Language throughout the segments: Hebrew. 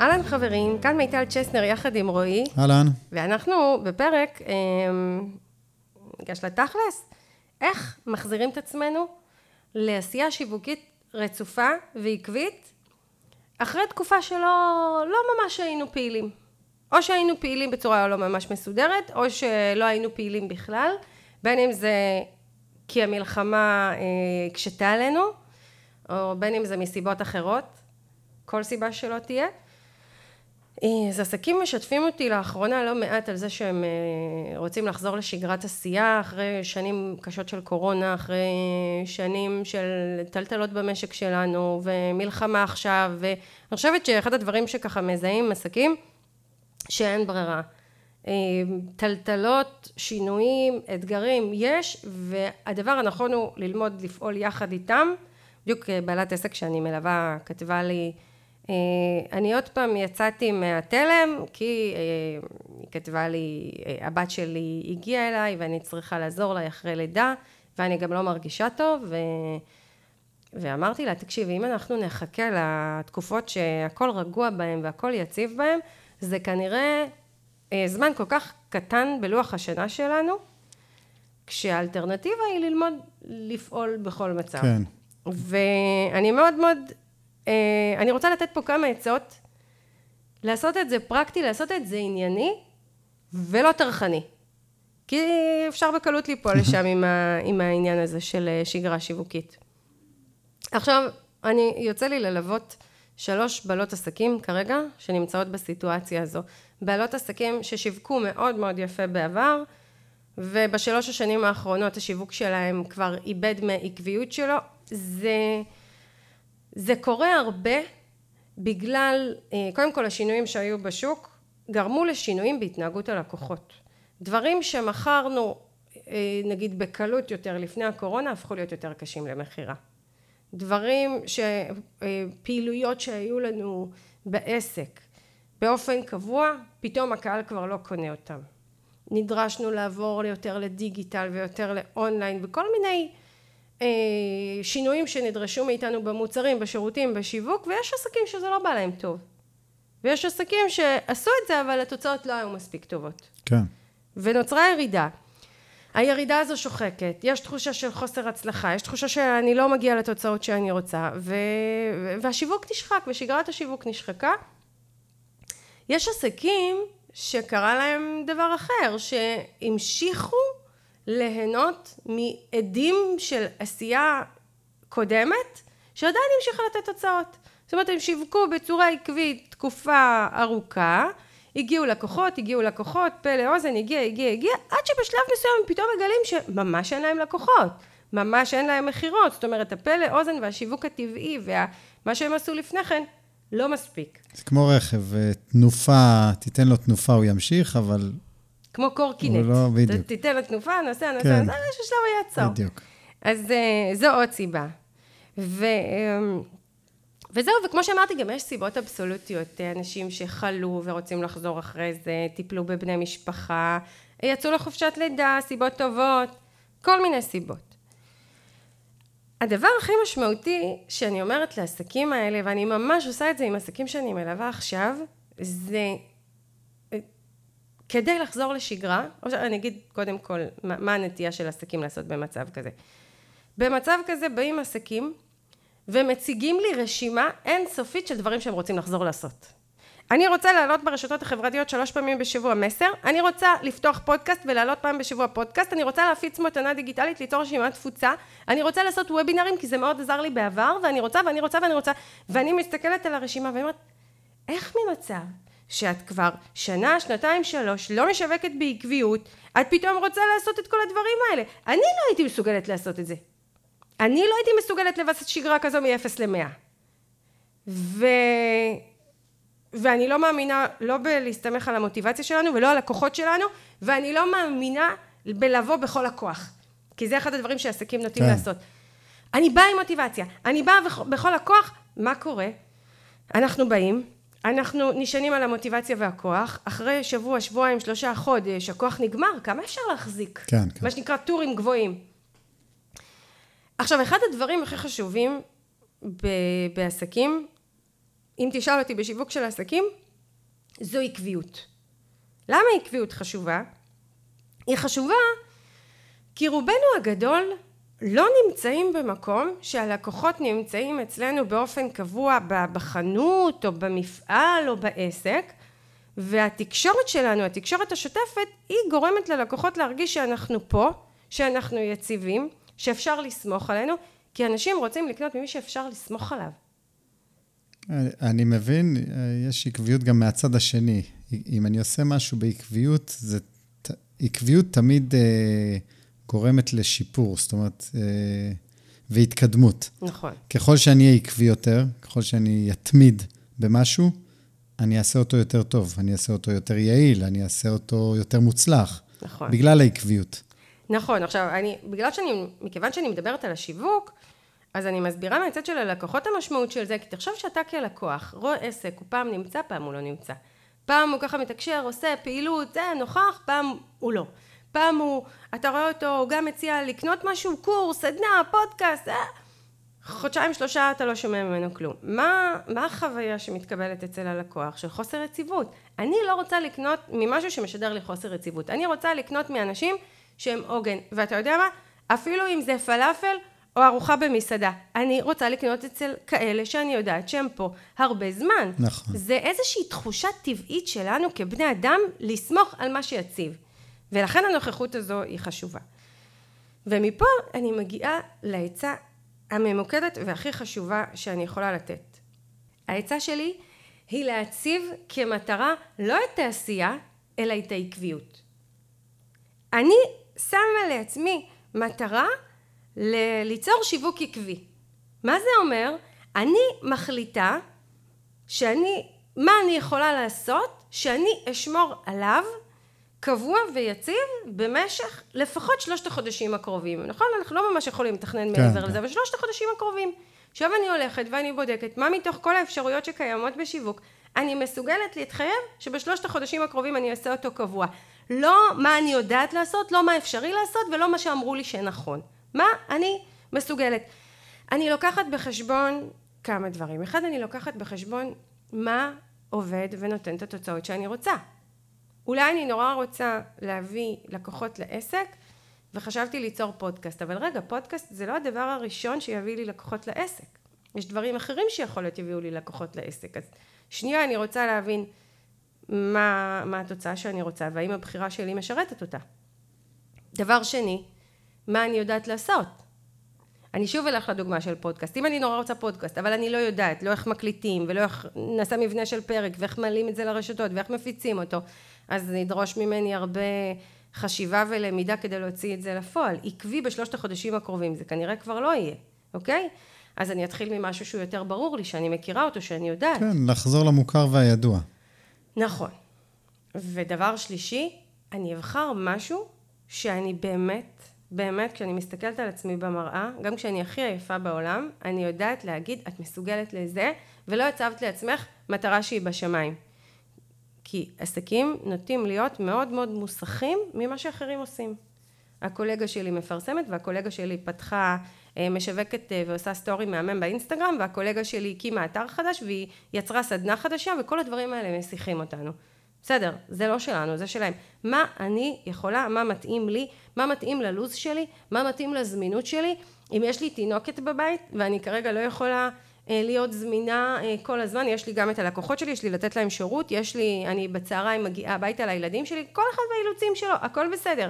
אהלן חברים, כאן מיטל צ'סנר יחד עם רועי, אהלן. ואנחנו בפרק, אה, ניגש לתכלס, איך מחזירים את עצמנו לעשייה שיווקית רצופה ועקבית, אחרי תקופה שלא לא ממש היינו פעילים. או שהיינו פעילים בצורה לא ממש מסודרת, או שלא היינו פעילים בכלל, בין אם זה כי המלחמה אה, הקשתה עלינו, או בין אם זה מסיבות אחרות, כל סיבה שלא תהיה. אה, אז עסקים משתפים אותי לאחרונה לא מעט על זה שהם אה, רוצים לחזור לשגרת עשייה אחרי שנים קשות של קורונה, אחרי שנים של טלטלות במשק שלנו ומלחמה עכשיו ואני חושבת שאחד הדברים שככה מזהים עסקים שאין ברירה. אה, טלטלות, שינויים, אתגרים יש והדבר הנכון הוא ללמוד לפעול יחד איתם. בדיוק בעלת עסק שאני מלווה כתבה לי אני עוד פעם יצאתי מהתלם כי אה, היא כתבה לי הבת שלי הגיעה אליי ואני צריכה לעזור לה אחרי לידה ואני גם לא מרגישה טוב ו... ואמרתי לה תקשיבי אם אנחנו נחכה לתקופות שהכל רגוע בהם והכל יציב בהם זה כנראה זמן כל כך קטן בלוח השנה שלנו כשהאלטרנטיבה היא ללמוד לפעול בכל מצב. כן. ואני מאוד מאוד אה, אני רוצה לתת פה כמה עצות, לעשות את זה פרקטי, לעשות את זה ענייני ולא טרחני. כי אפשר בקלות ליפול לשם עם, ה, עם העניין הזה של אה, שגרה שיווקית. עכשיו, אני, יוצא לי ללוות שלוש בעלות עסקים כרגע, שנמצאות בסיטואציה הזו. בעלות עסקים ששיווקו מאוד מאוד יפה בעבר, ובשלוש השנים האחרונות השיווק שלהם כבר איבד מהעקביות שלו. זה... זה קורה הרבה בגלל, אה, קודם כל השינויים שהיו בשוק גרמו לשינויים בהתנהגות הלקוחות. דברים שמכרנו אה, נגיד בקלות יותר לפני הקורונה הפכו להיות יותר קשים למכירה. דברים, ש... אה, פעילויות שהיו לנו בעסק באופן קבוע, פתאום הקהל כבר לא קונה אותם. נדרשנו לעבור יותר לדיגיטל ויותר לאונליין וכל מיני שינויים שנדרשו מאיתנו במוצרים, בשירותים, בשיווק, ויש עסקים שזה לא בא להם טוב. ויש עסקים שעשו את זה, אבל התוצאות לא היו מספיק טובות. כן. ונוצרה ירידה. הירידה הזו שוחקת, יש תחושה של חוסר הצלחה, יש תחושה שאני לא מגיעה לתוצאות שאני רוצה, ו... והשיווק נשחק, ושגרת השיווק נשחקה. יש עסקים שקרה להם דבר אחר, שהמשיכו ליהנות מעדים של עשייה קודמת שעדיין המשיכה לתת תוצאות. זאת אומרת הם שיווקו בצורה עקבית תקופה ארוכה, הגיעו לקוחות, הגיעו לקוחות, פה לאוזן, הגיע, הגיע, הגיע, עד שבשלב מסוים הם פתאום מגלים שממש אין להם לקוחות, ממש אין להם מכירות, זאת אומרת הפה לאוזן והשיווק הטבעי ומה שהם עשו לפני כן לא מספיק. זה כמו רכב, אה, תנופה, תיתן לו תנופה הוא ימשיך, אבל כמו קורקינט. לא, בדיוק. תיתן לו תנופה, נעשה, נעשה, כן. נעשה, יש שלב הוא יעצור. בדיוק. אז uh, זו עוד סיבה. ו, um, וזהו, וכמו שאמרתי, גם יש סיבות אבסולוטיות. אנשים שחלו ורוצים לחזור אחרי זה, טיפלו בבני משפחה, יצאו לחופשת לידה, סיבות טובות, כל מיני סיבות. הדבר הכי משמעותי שאני אומרת לעסקים האלה, ואני ממש עושה את זה עם עסקים שאני מלווה עכשיו, זה כדי לחזור לשגרה, או שאני אגיד קודם כל מה, מה הנטייה של עסקים לעשות במצב כזה. במצב כזה באים עסקים ומציגים לי רשימה אינסופית של דברים שהם רוצים לחזור לעשות. אני רוצה לעלות ברשתות החברתיות שלוש פעמים בשבוע מסר, אני רוצה לפתוח פודקאסט ולעלות פעם בשבוע פודקאסט, אני רוצה להפיץ מתנה דיגיטלית, ליצור רשימת תפוצה, אני רוצה לעשות וובינרים כי זה מאוד עזר לי בעבר, ואני רוצה ואני רוצה ואני רוצה, ואני מסתכלת על הרשימה ואני אומרת, איך ממצב שאת כבר שנה, שנתיים, שלוש, לא משווקת בעקביות, את פתאום רוצה לעשות את כל הדברים האלה. אני לא הייתי מסוגלת לעשות את זה. אני לא הייתי מסוגלת לבסס שגרה כזו מ-0 ל-100. ו... ואני לא מאמינה לא בלהסתמך על המוטיבציה שלנו ולא על הכוחות שלנו, ואני לא מאמינה בלבוא בכל הכוח. כי זה אחד הדברים שעסקים נוטים כן. לעשות. אני באה עם מוטיבציה, אני באה בכל הכוח, מה קורה? אנחנו באים, אנחנו נשענים על המוטיבציה והכוח, אחרי שבוע, שבועיים, שלושה, חודש, הכוח נגמר, כמה אפשר להחזיק? כן, כן. מה שנקרא טורים גבוהים. עכשיו, אחד הדברים הכי חשובים ב- בעסקים, אם תשאל אותי בשיווק של עסקים, זו עקביות. למה עקביות חשובה? היא חשובה כי רובנו הגדול לא נמצאים במקום שהלקוחות נמצאים אצלנו באופן קבוע בחנות או במפעל או בעסק והתקשורת שלנו, התקשורת השוטפת, היא גורמת ללקוחות להרגיש שאנחנו פה, שאנחנו יציבים, שאפשר לסמוך עלינו, כי אנשים רוצים לקנות ממי שאפשר לסמוך עליו. אני מבין, יש עקביות גם מהצד השני. אם אני עושה משהו בעקביות, זה, עקביות תמיד אה, גורמת לשיפור, זאת אומרת, אה, והתקדמות. נכון. ככל שאני אהיה עקבי יותר, ככל שאני אתמיד במשהו, אני אעשה אותו יותר טוב, אני אעשה אותו יותר יעיל, אני אעשה אותו יותר מוצלח. נכון. בגלל העקביות. נכון, עכשיו, אני, בגלל שאני, מכיוון שאני מדברת על השיווק, אז אני מסבירה מהצד של הלקוחות המשמעות של זה, כי תחשוב שאתה כלקוח, רואה עסק, הוא פעם נמצא, פעם הוא לא נמצא. פעם הוא ככה מתקשר, עושה פעילות, זה, נוכח, פעם הוא לא. פעם הוא, אתה רואה אותו, הוא גם מציע לקנות משהו, קורס, סדנה, פודקאסט, אה? חודשיים שלושה אתה לא שומע ממנו כלום. מה, מה החוויה שמתקבלת אצל הלקוח של חוסר יציבות? אני לא רוצה לקנות ממשהו שמשדר לי חוסר יציבות. אני רוצה לקנות מאנשים שהם עוגן. ואתה יודע מה? אפילו אם זה פלאפל או ארוחה במסעדה. אני רוצה לקנות אצל כאלה שאני יודעת שהם פה הרבה זמן. נכון. זה איזושהי תחושה טבעית שלנו כבני אדם לסמוך על מה שיציב. ולכן הנוכחות הזו היא חשובה. ומפה אני מגיעה לעצה הממוקדת והכי חשובה שאני יכולה לתת. העצה שלי היא להציב כמטרה לא את העשייה, אלא את העקביות. אני שמה לעצמי מטרה ל- ליצור שיווק עקבי. מה זה אומר? אני מחליטה שאני, מה אני יכולה לעשות שאני אשמור עליו קבוע ויציב במשך לפחות שלושת החודשים הקרובים. נכון? אנחנו לא ממש יכולים לתכנן כן, מעבר כן. לזה, אבל שלושת החודשים הקרובים. עכשיו אני הולכת ואני בודקת מה מתוך כל האפשרויות שקיימות בשיווק אני מסוגלת להתחייב שבשלושת החודשים הקרובים אני אעשה אותו קבוע. לא מה אני יודעת לעשות, לא מה אפשרי לעשות ולא מה שאמרו לי שנכון. מה אני מסוגלת. אני לוקחת בחשבון כמה דברים. אחד, אני לוקחת בחשבון מה עובד ונותן את התוצאות שאני רוצה. אולי אני נורא רוצה להביא לקוחות לעסק וחשבתי ליצור פודקאסט, אבל רגע, פודקאסט זה לא הדבר הראשון שיביא לי לקוחות לעסק. יש דברים אחרים שיכול להיות יביאו לי לקוחות לעסק. אז שנייה, אני רוצה להבין מה, מה התוצאה שאני רוצה והאם הבחירה שלי משרתת אותה. דבר שני, מה אני יודעת לעשות? אני שוב אלך לדוגמה של פודקאסט. אם אני נורא רוצה פודקאסט, אבל אני לא יודעת, לא איך מקליטים, ולא איך נעשה מבנה של פרק, ואיך מעלים את זה לרשתות, ואיך מפיצים אותו, אז זה ידרוש ממני הרבה חשיבה ולמידה כדי להוציא את זה לפועל. עקבי בשלושת החודשים הקרובים, זה כנראה כבר לא יהיה, אוקיי? אז אני אתחיל ממשהו שהוא יותר ברור לי, שאני מכירה אותו, שאני יודעת. כן, לחזור למוכר והידוע. נכון. ודבר שלישי, אני אבחר משהו שאני באמת, באמת, כשאני מסתכלת על עצמי במראה, גם כשאני הכי עייפה בעולם, אני יודעת להגיד, את מסוגלת לזה, ולא הצבת לעצמך מטרה שהיא בשמיים. כי עסקים נוטים להיות מאוד מאוד מוסכים ממה שאחרים עושים. הקולגה שלי מפרסמת והקולגה שלי פתחה, אה, משווקת אה, ועושה סטורי מהמם באינסטגרם והקולגה שלי הקימה אתר חדש והיא יצרה סדנה חדשה וכל הדברים האלה מסיחים אותנו. בסדר, זה לא שלנו, זה שלהם. מה אני יכולה, מה מתאים לי, מה מתאים ללו"ז שלי, מה מתאים לזמינות שלי. אם יש לי תינוקת בבית ואני כרגע לא יכולה להיות זמינה כל הזמן, יש לי גם את הלקוחות שלי, יש לי לתת להם שירות, יש לי, אני בצהריים מגיעה הביתה לילדים שלי, כל אחד והאילוצים שלו, הכל בסדר.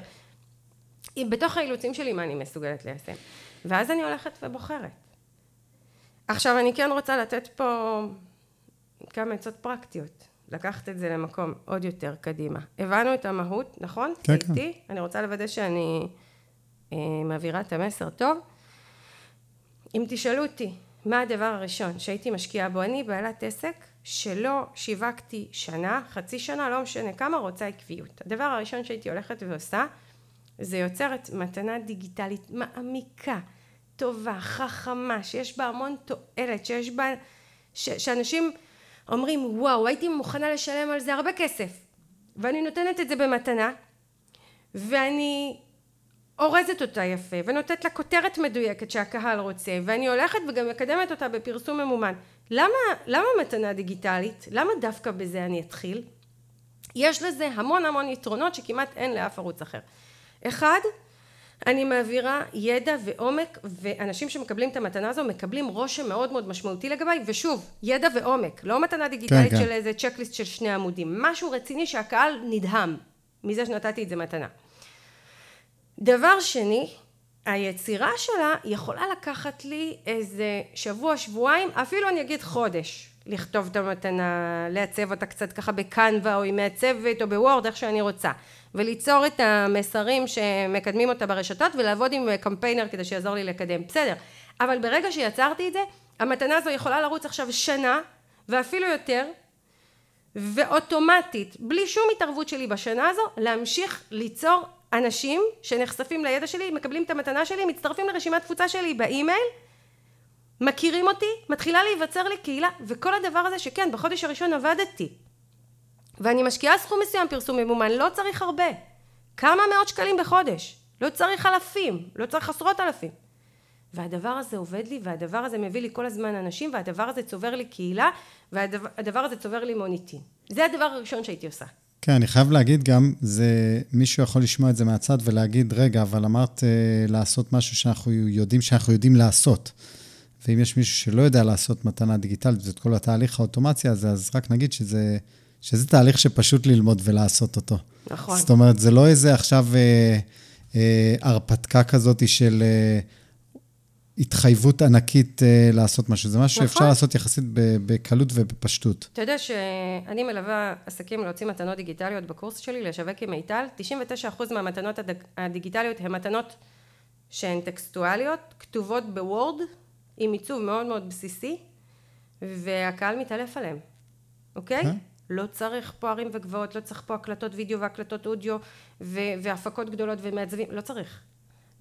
בתוך האילוצים שלי מה אני מסוגלת ליישם. ואז אני הולכת ובוחרת. עכשיו אני כן רוצה לתת פה כמה עצות פרקטיות. לקחת את זה למקום עוד יותר קדימה. הבנו את המהות, נכון? כן, כן. איתי? אני רוצה לוודא שאני אה, מעבירה את המסר טוב. אם תשאלו אותי, מה הדבר הראשון שהייתי משקיעה בו? אני בעלת עסק שלא שיווקתי שנה, חצי שנה, לא משנה כמה, רוצה עקביות. הדבר הראשון שהייתי הולכת ועושה, זה יוצרת מתנה דיגיטלית מעמיקה, טובה, חכמה, שיש בה המון תועלת, שיש בה, ש, שאנשים אומרים, וואו, הייתי מוכנה לשלם על זה הרבה כסף, ואני נותנת את זה במתנה, ואני אורזת אותה יפה, ונותנת לה כותרת מדויקת שהקהל רוצה, ואני הולכת וגם מקדמת אותה בפרסום ממומן. למה, למה מתנה דיגיטלית? למה דווקא בזה אני אתחיל? יש לזה המון המון יתרונות שכמעט אין לאף ערוץ אחר. אחד, אני מעבירה ידע ועומק, ואנשים שמקבלים את המתנה הזו מקבלים רושם מאוד מאוד משמעותי לגביי, ושוב, ידע ועומק, לא מתנה דיגיטלית כן, של כן. איזה צ'קליסט של שני עמודים, משהו רציני שהקהל נדהם מזה שנתתי את זה מתנה. דבר שני, היצירה שלה יכולה לקחת לי איזה שבוע, שבועיים, אפילו אני אגיד חודש, לכתוב את המתנה, לעצב אותה קצת ככה בקנווה או עם מעצבת או בוורד, איך שאני רוצה. וליצור את המסרים שמקדמים אותה ברשתות ולעבוד עם קמפיינר כדי שיעזור לי לקדם. בסדר. אבל ברגע שיצרתי את זה, המתנה הזו יכולה לרוץ עכשיו שנה ואפילו יותר, ואוטומטית, בלי שום התערבות שלי בשנה הזו, להמשיך ליצור אנשים שנחשפים לידע שלי, מקבלים את המתנה שלי, מצטרפים לרשימת תפוצה שלי באימייל, מכירים אותי, מתחילה להיווצר לי קהילה, וכל הדבר הזה שכן, בחודש הראשון עבדתי, ואני משקיעה סכום מסוים פרסום ממומן, לא צריך הרבה, כמה מאות שקלים בחודש, לא צריך אלפים, לא צריך עשרות אלפים. והדבר הזה עובד לי, והדבר הזה מביא לי כל הזמן אנשים, והדבר הזה צובר לי קהילה, והדבר הזה צובר לי מוניטין. זה הדבר הראשון שהייתי עושה. כן, אני חייב להגיד גם, זה, מישהו יכול לשמוע את זה מהצד ולהגיד, רגע, אבל אמרת אה, לעשות משהו שאנחנו יודעים שאנחנו יודעים לעשות. ואם יש מישהו שלא יודע לעשות מתנה דיגיטלית, ואת כל התהליך האוטומציה הזה, אז רק נגיד שזה, שזה תהליך שפשוט ללמוד ולעשות אותו. נכון. זאת אומרת, זה לא איזה עכשיו אה, אה, הרפתקה כזאת של... אה, התחייבות ענקית uh, לעשות משהו. זה משהו נכון. שאפשר לעשות יחסית בקלות ובפשטות. אתה יודע שאני מלווה עסקים להוציא מתנות דיגיטליות בקורס שלי, לשווק עם מיטל. 99% מהמתנות הדיג... הדיגיטליות הן מתנות שהן טקסטואליות, כתובות בוורד, עם עיצוב מאוד מאוד בסיסי, והקהל מתעלף עליהן, אוקיי? Okay? לא צריך פה ערים וגבעות, לא צריך פה הקלטות וידאו והקלטות אודיו והפקות גדולות ומעצבים, לא צריך.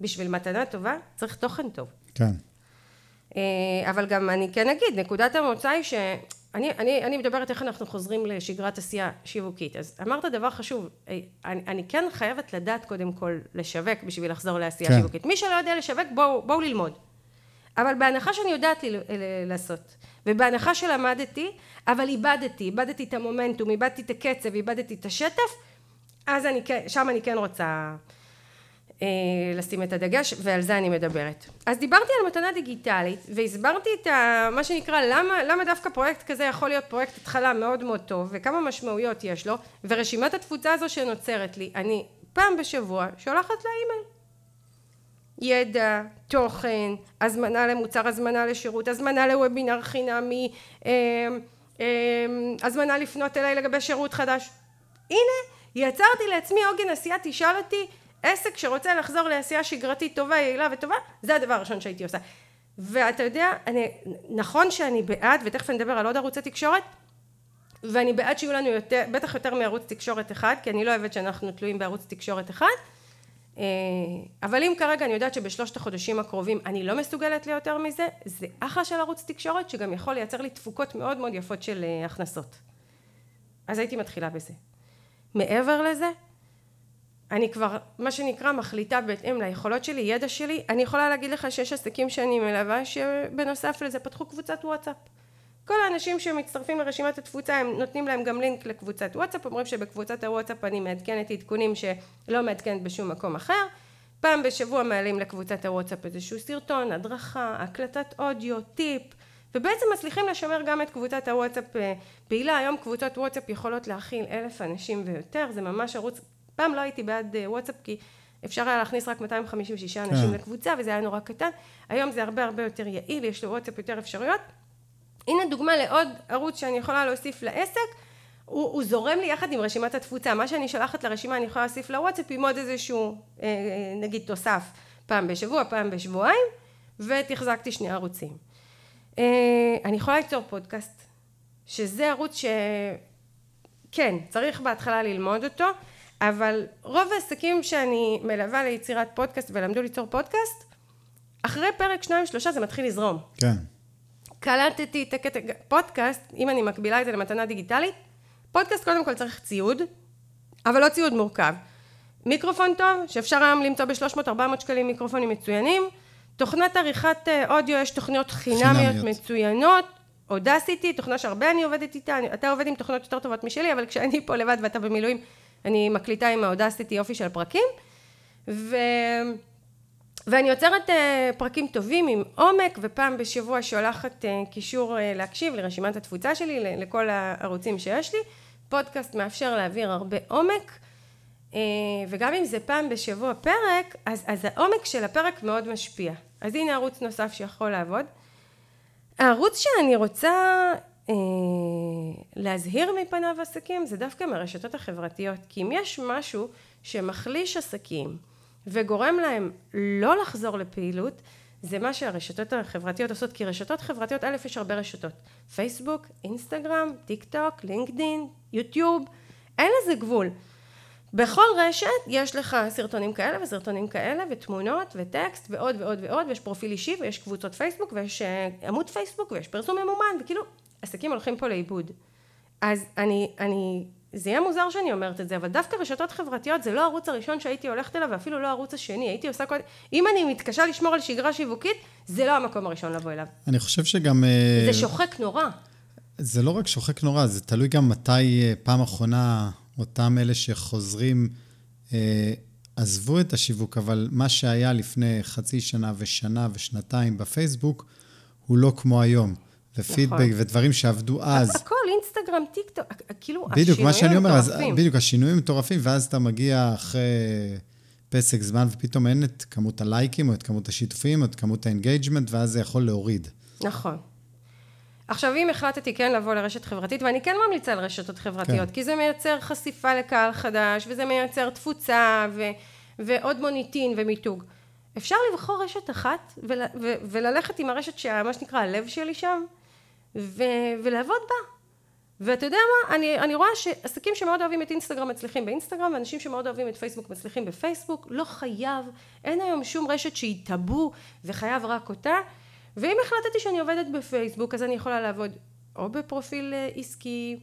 בשביל מתנה טובה צריך תוכן טוב. כן. אה, אבל גם אני כן אגיד, נקודת המוצא היא שאני אני, אני מדברת איך אנחנו חוזרים לשגרת עשייה שיווקית. אז אמרת דבר חשוב, אה, אני, אני כן חייבת לדעת קודם כל לשווק בשביל לחזור לעשייה כן. שיווקית. מי שלא יודע לשווק, בואו בוא ללמוד. אבל בהנחה שאני יודעת לי לעשות, ובהנחה שלמדתי, אבל איבדתי, איבדתי את המומנטום, איבדתי את הקצב, איבדתי את השטף, אז אני, שם אני כן רוצה לשים את הדגש, ועל זה אני מדברת. אז דיברתי על מתנה דיגיטלית, והסברתי את ה, מה שנקרא, למה, למה דווקא פרויקט כזה יכול להיות פרויקט התחלה מאוד מאוד טוב, וכמה משמעויות יש לו, ורשימת התפוצה הזו שנוצרת לי, אני פעם בשבוע שולחת לה אימייל. ידע, תוכן, הזמנה למוצר, הזמנה לשירות, הזמנה לוובינר חינמי, אה, אה, הזמנה לפנות אליי לגבי שירות חדש. הנה, יצרתי לעצמי עוגן עשייה, תשאל אותי עסק שרוצה לחזור לעשייה שגרתית טובה, יעילה וטובה, זה הדבר הראשון שהייתי עושה. ואתה יודע, אני, נכון שאני בעד, ותכף אני אדבר על עוד ערוצי תקשורת, ואני בעד שיהיו לנו יותר, בטח יותר מערוץ תקשורת אחד, כי אני לא אוהבת שאנחנו תלויים בערוץ תקשורת אחד, אה, אבל אם כרגע אני יודעת שבשלושת החודשים הקרובים אני לא מסוגלת ליותר מזה, זה אחלה של ערוץ תקשורת שגם יכול לייצר לי תפוקות מאוד מאוד יפות של אה, הכנסות. אז הייתי מתחילה בזה. מעבר לזה, אני כבר, מה שנקרא, מחליטה בהתאם ליכולות שלי, ידע שלי. אני יכולה להגיד לך שיש עסקים שאני מלווה, שבנוסף לזה פתחו קבוצת וואטסאפ. כל האנשים שמצטרפים לרשימת התפוצה, הם נותנים להם גם לינק לקבוצת וואטסאפ, אומרים שבקבוצת הוואטסאפ אני מעדכנת עדכונים שלא מעדכנת בשום מקום אחר. פעם בשבוע מעלים לקבוצת הוואטסאפ איזשהו סרטון, הדרכה, הקלטת אודיו, טיפ, ובעצם מצליחים לשמר גם את קבוצת הוואטסאפ אה, פעילה. היום קבוצות וואטסאפ יכולות להכיל אלף אנשים ויותר, זה ממש ערוץ פעם לא הייתי בעד אה, וואטסאפ כי אפשר היה להכניס רק 256 אנשים כן. לקבוצה וזה היה נורא קטן, היום זה הרבה הרבה יותר יעיל, יש לוואטסאפ יותר אפשרויות. הנה דוגמה לעוד ערוץ שאני יכולה להוסיף לעסק, הוא, הוא זורם לי יחד עם רשימת התפוצה, מה שאני שולחת לרשימה אני יכולה להוסיף לוואטסאפ עם עוד איזשהו אה, נגיד תוסף פעם בשבוע, פעם בשבועיים, ותחזקתי שני ערוצים. אה, אני יכולה ליצור פודקאסט, שזה ערוץ שכן, צריך בהתחלה ללמוד אותו, אבל רוב העסקים שאני מלווה ליצירת פודקאסט ולמדו ליצור פודקאסט, אחרי פרק שניים שלושה זה מתחיל לזרום. כן. קלטתי את הקטע, פודקאסט, אם אני מקבילה את זה למתנה דיגיטלית, פודקאסט קודם כל צריך ציוד, אבל לא ציוד מורכב. מיקרופון טוב, שאפשר היום למצוא ב-300-400 שקלים מיקרופונים מצוינים, תוכנת עריכת אה, אודיו, יש תוכניות חינמיות, חינמיות מצוינות, אודסיטי, תוכנה שהרבה אני עובדת איתה, אתה עובד עם תוכנות יותר טובות משלי, אבל כשאני פה לבד ואתה במילואים, אני מקליטה עם האודסיטי יופי של פרקים, ו... ואני יוצרת uh, פרקים טובים עם עומק, ופעם בשבוע שולחת uh, קישור uh, להקשיב לרשימת התפוצה שלי, לכל הערוצים שיש לי. פודקאסט מאפשר להעביר הרבה עומק, וגם אם זה פעם בשבוע פרק, אז, אז העומק של הפרק מאוד משפיע. אז הנה ערוץ נוסף שיכול לעבוד. הערוץ שאני רוצה אה, להזהיר מפניו עסקים זה דווקא מהרשתות החברתיות, כי אם יש משהו שמחליש עסקים וגורם להם לא לחזור לפעילות, זה מה שהרשתות החברתיות עושות, כי רשתות חברתיות, א', יש הרבה רשתות, פייסבוק, אינסטגרם, טיק טוק, לינקדין, יוטיוב, אין לזה גבול. בכל רשת יש לך סרטונים כאלה וסרטונים כאלה ותמונות וטקסט ועוד ועוד ועוד ויש פרופיל אישי ויש קבוצות פייסבוק ויש אה, עמוד פייסבוק ויש פרסום ממומן וכאילו עסקים הולכים פה לאיבוד. אז אני, אני, זה יהיה מוזר שאני אומרת את זה אבל דווקא רשתות חברתיות זה לא הערוץ הראשון שהייתי הולכת אליו ואפילו לא הערוץ השני הייתי עושה כל... אם אני מתקשה לשמור על שגרה שיווקית זה לא המקום הראשון לבוא אליו. אני חושב שגם... אה, זה שוחק נורא. זה לא רק שוחק נורא זה תלוי גם מתי אה, פעם אחרונה אותם אלה שחוזרים, אה, עזבו את השיווק, אבל מה שהיה לפני חצי שנה ושנה ושנתיים בפייסבוק, הוא לא כמו היום. ופידבק נכון. ודברים שעבדו אז. הכל, אינסטגרם, טיק טוק, כאילו, בדיוק, מה שאני אומר, אז, בדיוק, השינויים מטורפים, ואז אתה מגיע אחרי פסק זמן, ופתאום אין את כמות הלייקים, או את כמות השיתופים, או את כמות ה engagement, ואז זה יכול להוריד. נכון. עכשיו אם החלטתי כן לבוא לרשת חברתית ואני כן ממליצה על רשתות חברתיות כן. כי זה מייצר חשיפה לקהל חדש וזה מייצר תפוצה ו, ועוד מוניטין ומיתוג אפשר לבחור רשת אחת ול, ו, וללכת עם הרשת שמה שנקרא הלב שלי שם ו, ולעבוד בה. ואתה יודע מה? אני, אני רואה שעסקים שמאוד אוהבים את אינסטגרם מצליחים באינסטגרם ואנשים שמאוד אוהבים את פייסבוק מצליחים בפייסבוק. לא חייב אין היום שום רשת שהיא טאבו וחייב רק אותה. ואם החלטתי שאני עובדת בפייסבוק אז אני יכולה לעבוד או בפרופיל אה, עסקי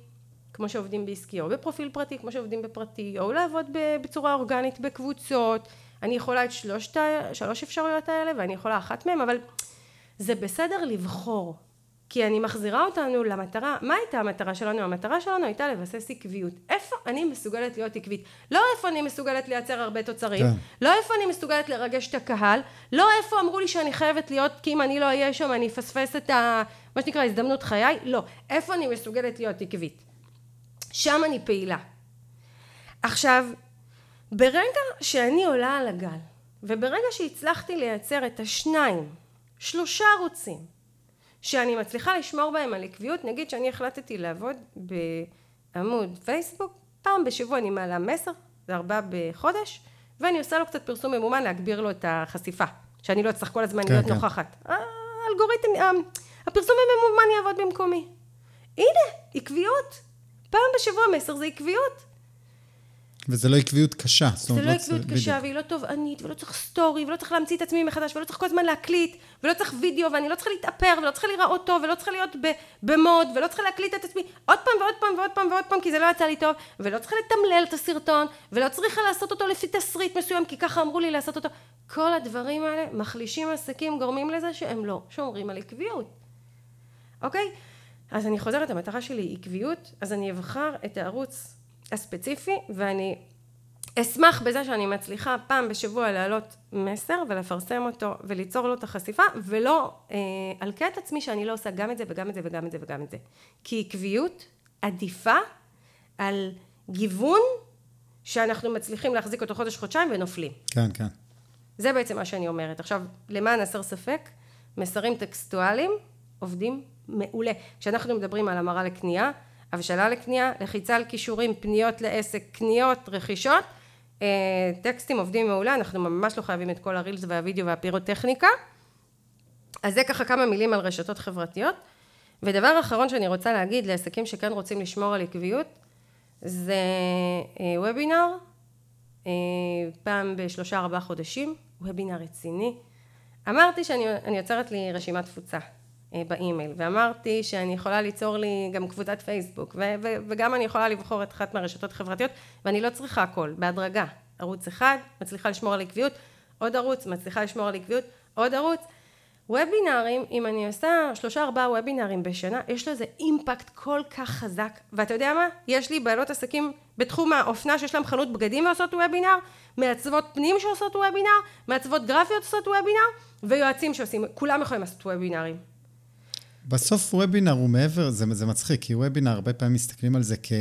כמו שעובדים בעסקי או בפרופיל פרטי כמו שעובדים בפרטי או לעבוד בצורה אורגנית בקבוצות. אני יכולה את שלושת שלוש אפשרויות האלה ואני יכולה אחת מהן אבל זה בסדר לבחור כי אני מחזירה אותנו למטרה, מה הייתה המטרה שלנו? המטרה שלנו הייתה לבסס עקביות. איפה אני מסוגלת להיות עקבית? לא איפה אני מסוגלת לייצר הרבה תוצרים, כן. לא איפה אני מסוגלת לרגש את הקהל, לא איפה אמרו לי שאני חייבת להיות, כי אם אני לא אהיה שם אני אפספס את ה... מה שנקרא הזדמנות חיי, לא. איפה אני מסוגלת להיות עקבית? שם אני פעילה. עכשיו, ברגע שאני עולה על הגל, וברגע שהצלחתי לייצר את השניים, שלושה ערוצים, שאני מצליחה לשמור בהם על עקביות, נגיד שאני החלטתי לעבוד בעמוד פייסבוק, פעם בשבוע אני מעלה מסר, זה ארבעה בחודש, ואני עושה לו קצת פרסום ממומן להגביר לו את החשיפה, שאני לא אצטרך כל הזמן כן, להיות כן. נוכחת. האלגוריתם, הפרסום הממומן יעבוד במקומי. הנה, עקביות. פעם בשבוע מסר זה עקביות. וזה לא עקביות קשה. זה לא, לא עקביות קשה, והיא לא תובענית, ולא צריך סטורי, ולא צריך להמציא את עצמי מחדש, ולא צריך כל הזמן להקליט, ולא צריך וידאו, ואני לא צריכה להתאפר, ולא צריכה להיראות טוב, ולא צריכה להיות במוד, ולא צריכה להקליט את עצמי עוד פעם ועוד פעם ועוד פעם ועוד פעם, כי זה לא יצא לי טוב, ולא צריכה לתמלל את הסרטון, ולא צריכה לעשות אותו לפי תסריט מסוים, כי ככה אמרו לי לעשות אותו. כל הדברים האלה מחלישים עסקים, גורמים לזה שהם לא שומרים על עקביות. אוקיי? אז אני חוזרת, המטרה שלי היא עקביות, אז אני אבחר את הערוץ הספציפי ואני אשמח בזה שאני מצליחה פעם בשבוע להעלות מסר ולפרסם אותו וליצור לו את החשיפה ולא אה, אלקה את עצמי שאני לא עושה גם את זה וגם את זה וגם את זה וגם את זה כי עקביות עדיפה על גיוון שאנחנו מצליחים להחזיק אותו חודש חודשיים ונופלים. כן כן. זה בעצם מה שאני אומרת. עכשיו למען הסר ספק מסרים טקסטואליים עובדים מעולה. כשאנחנו מדברים על המרה לקנייה הבשלה לקנייה, לחיצה על כישורים, פניות לעסק, קניות, רכישות, אה, טקסטים עובדים מעולה, אנחנו ממש לא חייבים את כל הרילס והווידאו והפירוטכניקה. אז זה ככה כמה מילים על רשתות חברתיות. ודבר אחרון שאני רוצה להגיד לעסקים שכן רוצים לשמור על עקביות, זה וובינר, אה, פעם בשלושה ארבעה חודשים, וובינר רציני. אמרתי שאני יוצרת לי רשימת תפוצה. אה, באימייל ואמרתי שאני יכולה ליצור לי גם קבוצת פייסבוק וגם אני יכולה לבחור את אחת מהרשתות החברתיות ואני לא צריכה הכל, בהדרגה. ערוץ אחד, מצליחה לשמור על עקביות, עוד ערוץ, מצליחה לשמור על עקביות, עוד ערוץ. וובינארים, אם אני עושה שלושה ארבעה וובינארים בשנה, יש לזה אימפקט כל כך חזק. ואתה יודע מה? יש לי בעלות עסקים בתחום האופנה שיש להם חנות בגדים ועושות וובינאר, מעצבות פנים שעושות וובינאר, מעצבות גרפיות עושות וובינאר, ויועצים שעושים, כולם יכולים לעשות וובינארים. בסוף וובינר הוא מעבר, זה, זה מצחיק, כי וובינר, הרבה פעמים מסתכלים על זה כ...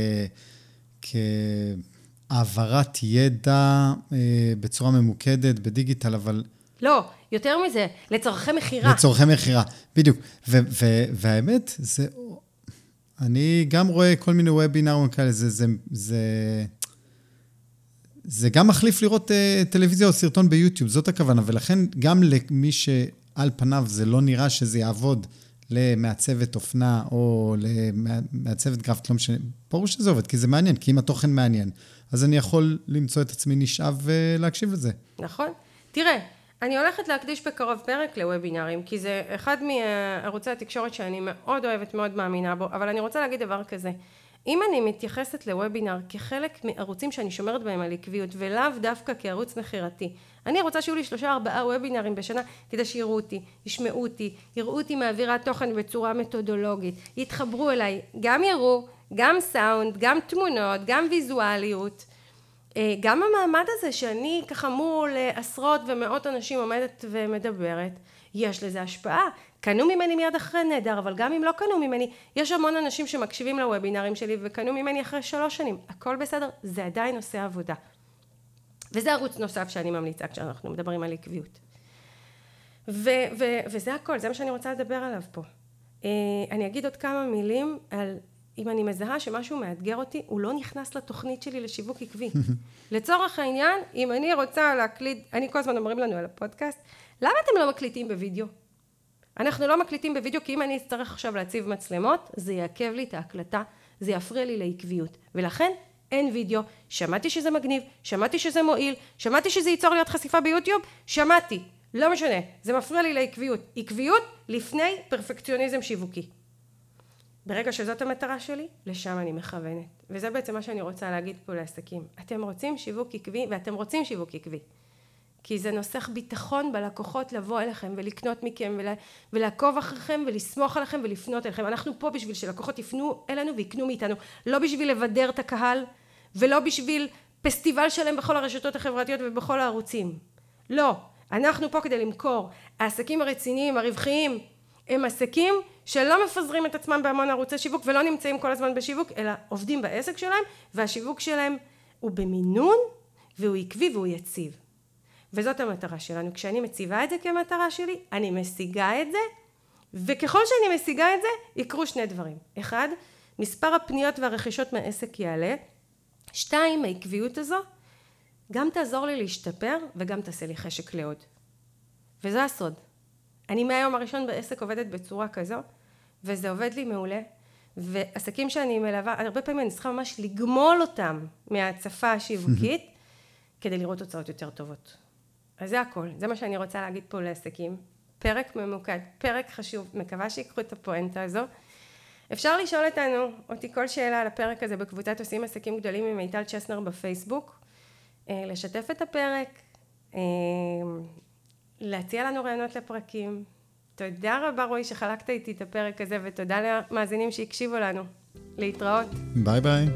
כהעברת ידע אה, בצורה ממוקדת בדיגיטל, אבל... לא, יותר מזה, לצורכי מכירה. לצורכי מכירה, בדיוק. ו- ו- והאמת, זה... אני גם רואה כל מיני וובינארים כאלה, זה, זה, זה, זה גם מחליף לראות uh, טלוויזיה או סרטון ביוטיוב, זאת הכוונה. ולכן גם למי שעל פניו זה לא נראה שזה יעבוד למעצבת אופנה או למעצבת גרפית, לא משנה, ברור שזה עובד, כי זה מעניין, כי אם התוכן מעניין, אז אני יכול למצוא את עצמי נשאב ולהקשיב לזה. נכון. תראה, אני הולכת להקדיש בקרוב פרק לוובינארים, כי זה אחד מערוצי התקשורת שאני מאוד אוהבת, מאוד מאמינה בו, אבל אני רוצה להגיד דבר כזה. אם אני מתייחסת לוובינר כחלק מערוצים שאני שומרת בהם על עקביות ולאו דווקא כערוץ מכירתי אני רוצה שיהיו לי שלושה ארבעה וובינרים בשנה כדי שיראו אותי, ישמעו אותי, יראו אותי מעבירה תוכן בצורה מתודולוגית, יתחברו אליי, גם יראו, גם סאונד, גם תמונות, גם ויזואליות אה, גם המעמד הזה שאני ככה מול אה, עשרות ומאות אנשים עומדת ומדברת, יש לזה השפעה. קנו ממני מיד אחרי נהדר, אבל גם אם לא קנו ממני, יש המון אנשים שמקשיבים לוובינרים שלי וקנו ממני אחרי שלוש שנים. הכל בסדר, זה עדיין עושה עבודה. וזה ערוץ נוסף שאני ממליצה כשאנחנו מדברים על עקביות. ו- ו- וזה הכל, זה מה שאני רוצה לדבר עליו פה. אה, אני אגיד עוד כמה מילים על אם אני מזהה שמשהו מאתגר אותי, הוא לא נכנס לתוכנית שלי לשיווק עקבי. לצורך העניין, אם אני רוצה להקליט, אני כל הזמן אומרים לנו על הפודקאסט, למה אתם לא מקליטים בווידאו? אנחנו לא מקליטים בווידאו כי אם אני אצטרך עכשיו להציב מצלמות, זה יעכב לי את ההקלטה, זה יפריע לי לעקביות. ולכן אין וידאו, שמעתי שזה מגניב, שמעתי שזה מועיל, שמעתי שזה ייצור עוד חשיפה ביוטיוב, שמעתי, לא משנה, זה מפריע לי לעקביות. עקביות לפני פרפקציוניזם שיווקי. ברגע שזאת המטרה שלי, לשם אני מכוונת. וזה בעצם מה שאני רוצה להגיד פה לעסקים. אתם רוצים שיווק עקבי, ואתם רוצים שיווק עקבי. כי זה נוסח ביטחון בלקוחות לבוא אליכם ולקנות מכם ולה, ולעקוב אחריכם ולסמוך עליכם ולפנות אליכם. אנחנו פה בשביל שלקוחות יפנו אלינו ויקנו מאיתנו. לא בשביל לבדר את הקהל ולא בשביל פסטיבל שלם בכל הרשתות החברתיות ובכל הערוצים. לא. אנחנו פה כדי למכור. העסקים הרציניים, הרווחיים, הם עסקים שלא מפזרים את עצמם בהמון ערוצי שיווק ולא נמצאים כל הזמן בשיווק, אלא עובדים בעסק שלהם, והשיווק שלהם הוא במינון, והוא עקבי והוא יציב. וזאת המטרה שלנו. כשאני מציבה את זה כמטרה שלי, אני משיגה את זה, וככל שאני משיגה את זה, יקרו שני דברים. אחד, מספר הפניות והרכישות מהעסק יעלה. שתיים, העקביות הזו גם תעזור לי להשתפר וגם תעשה לי חשק לעוד. וזה הסוד. אני מהיום הראשון בעסק עובדת בצורה כזו, וזה עובד לי מעולה. ועסקים שאני מלווה, הרבה פעמים אני צריכה ממש לגמול אותם מההצפה השיווקית, כדי לראות תוצאות יותר טובות. אז זה הכל, זה מה שאני רוצה להגיד פה לעסקים. פרק ממוקד, פרק חשוב, מקווה שיקחו את הפואנטה הזו. אפשר לשאול אותנו, אותי כל שאלה על הפרק הזה בקבוצת עושים עסקים גדולים עם מיטל צ'סנר בפייסבוק, אה, לשתף את הפרק, אה, להציע לנו רעיונות לפרקים. תודה רבה רועי שחלקת איתי את הפרק הזה ותודה למאזינים שהקשיבו לנו. להתראות. ביי ביי.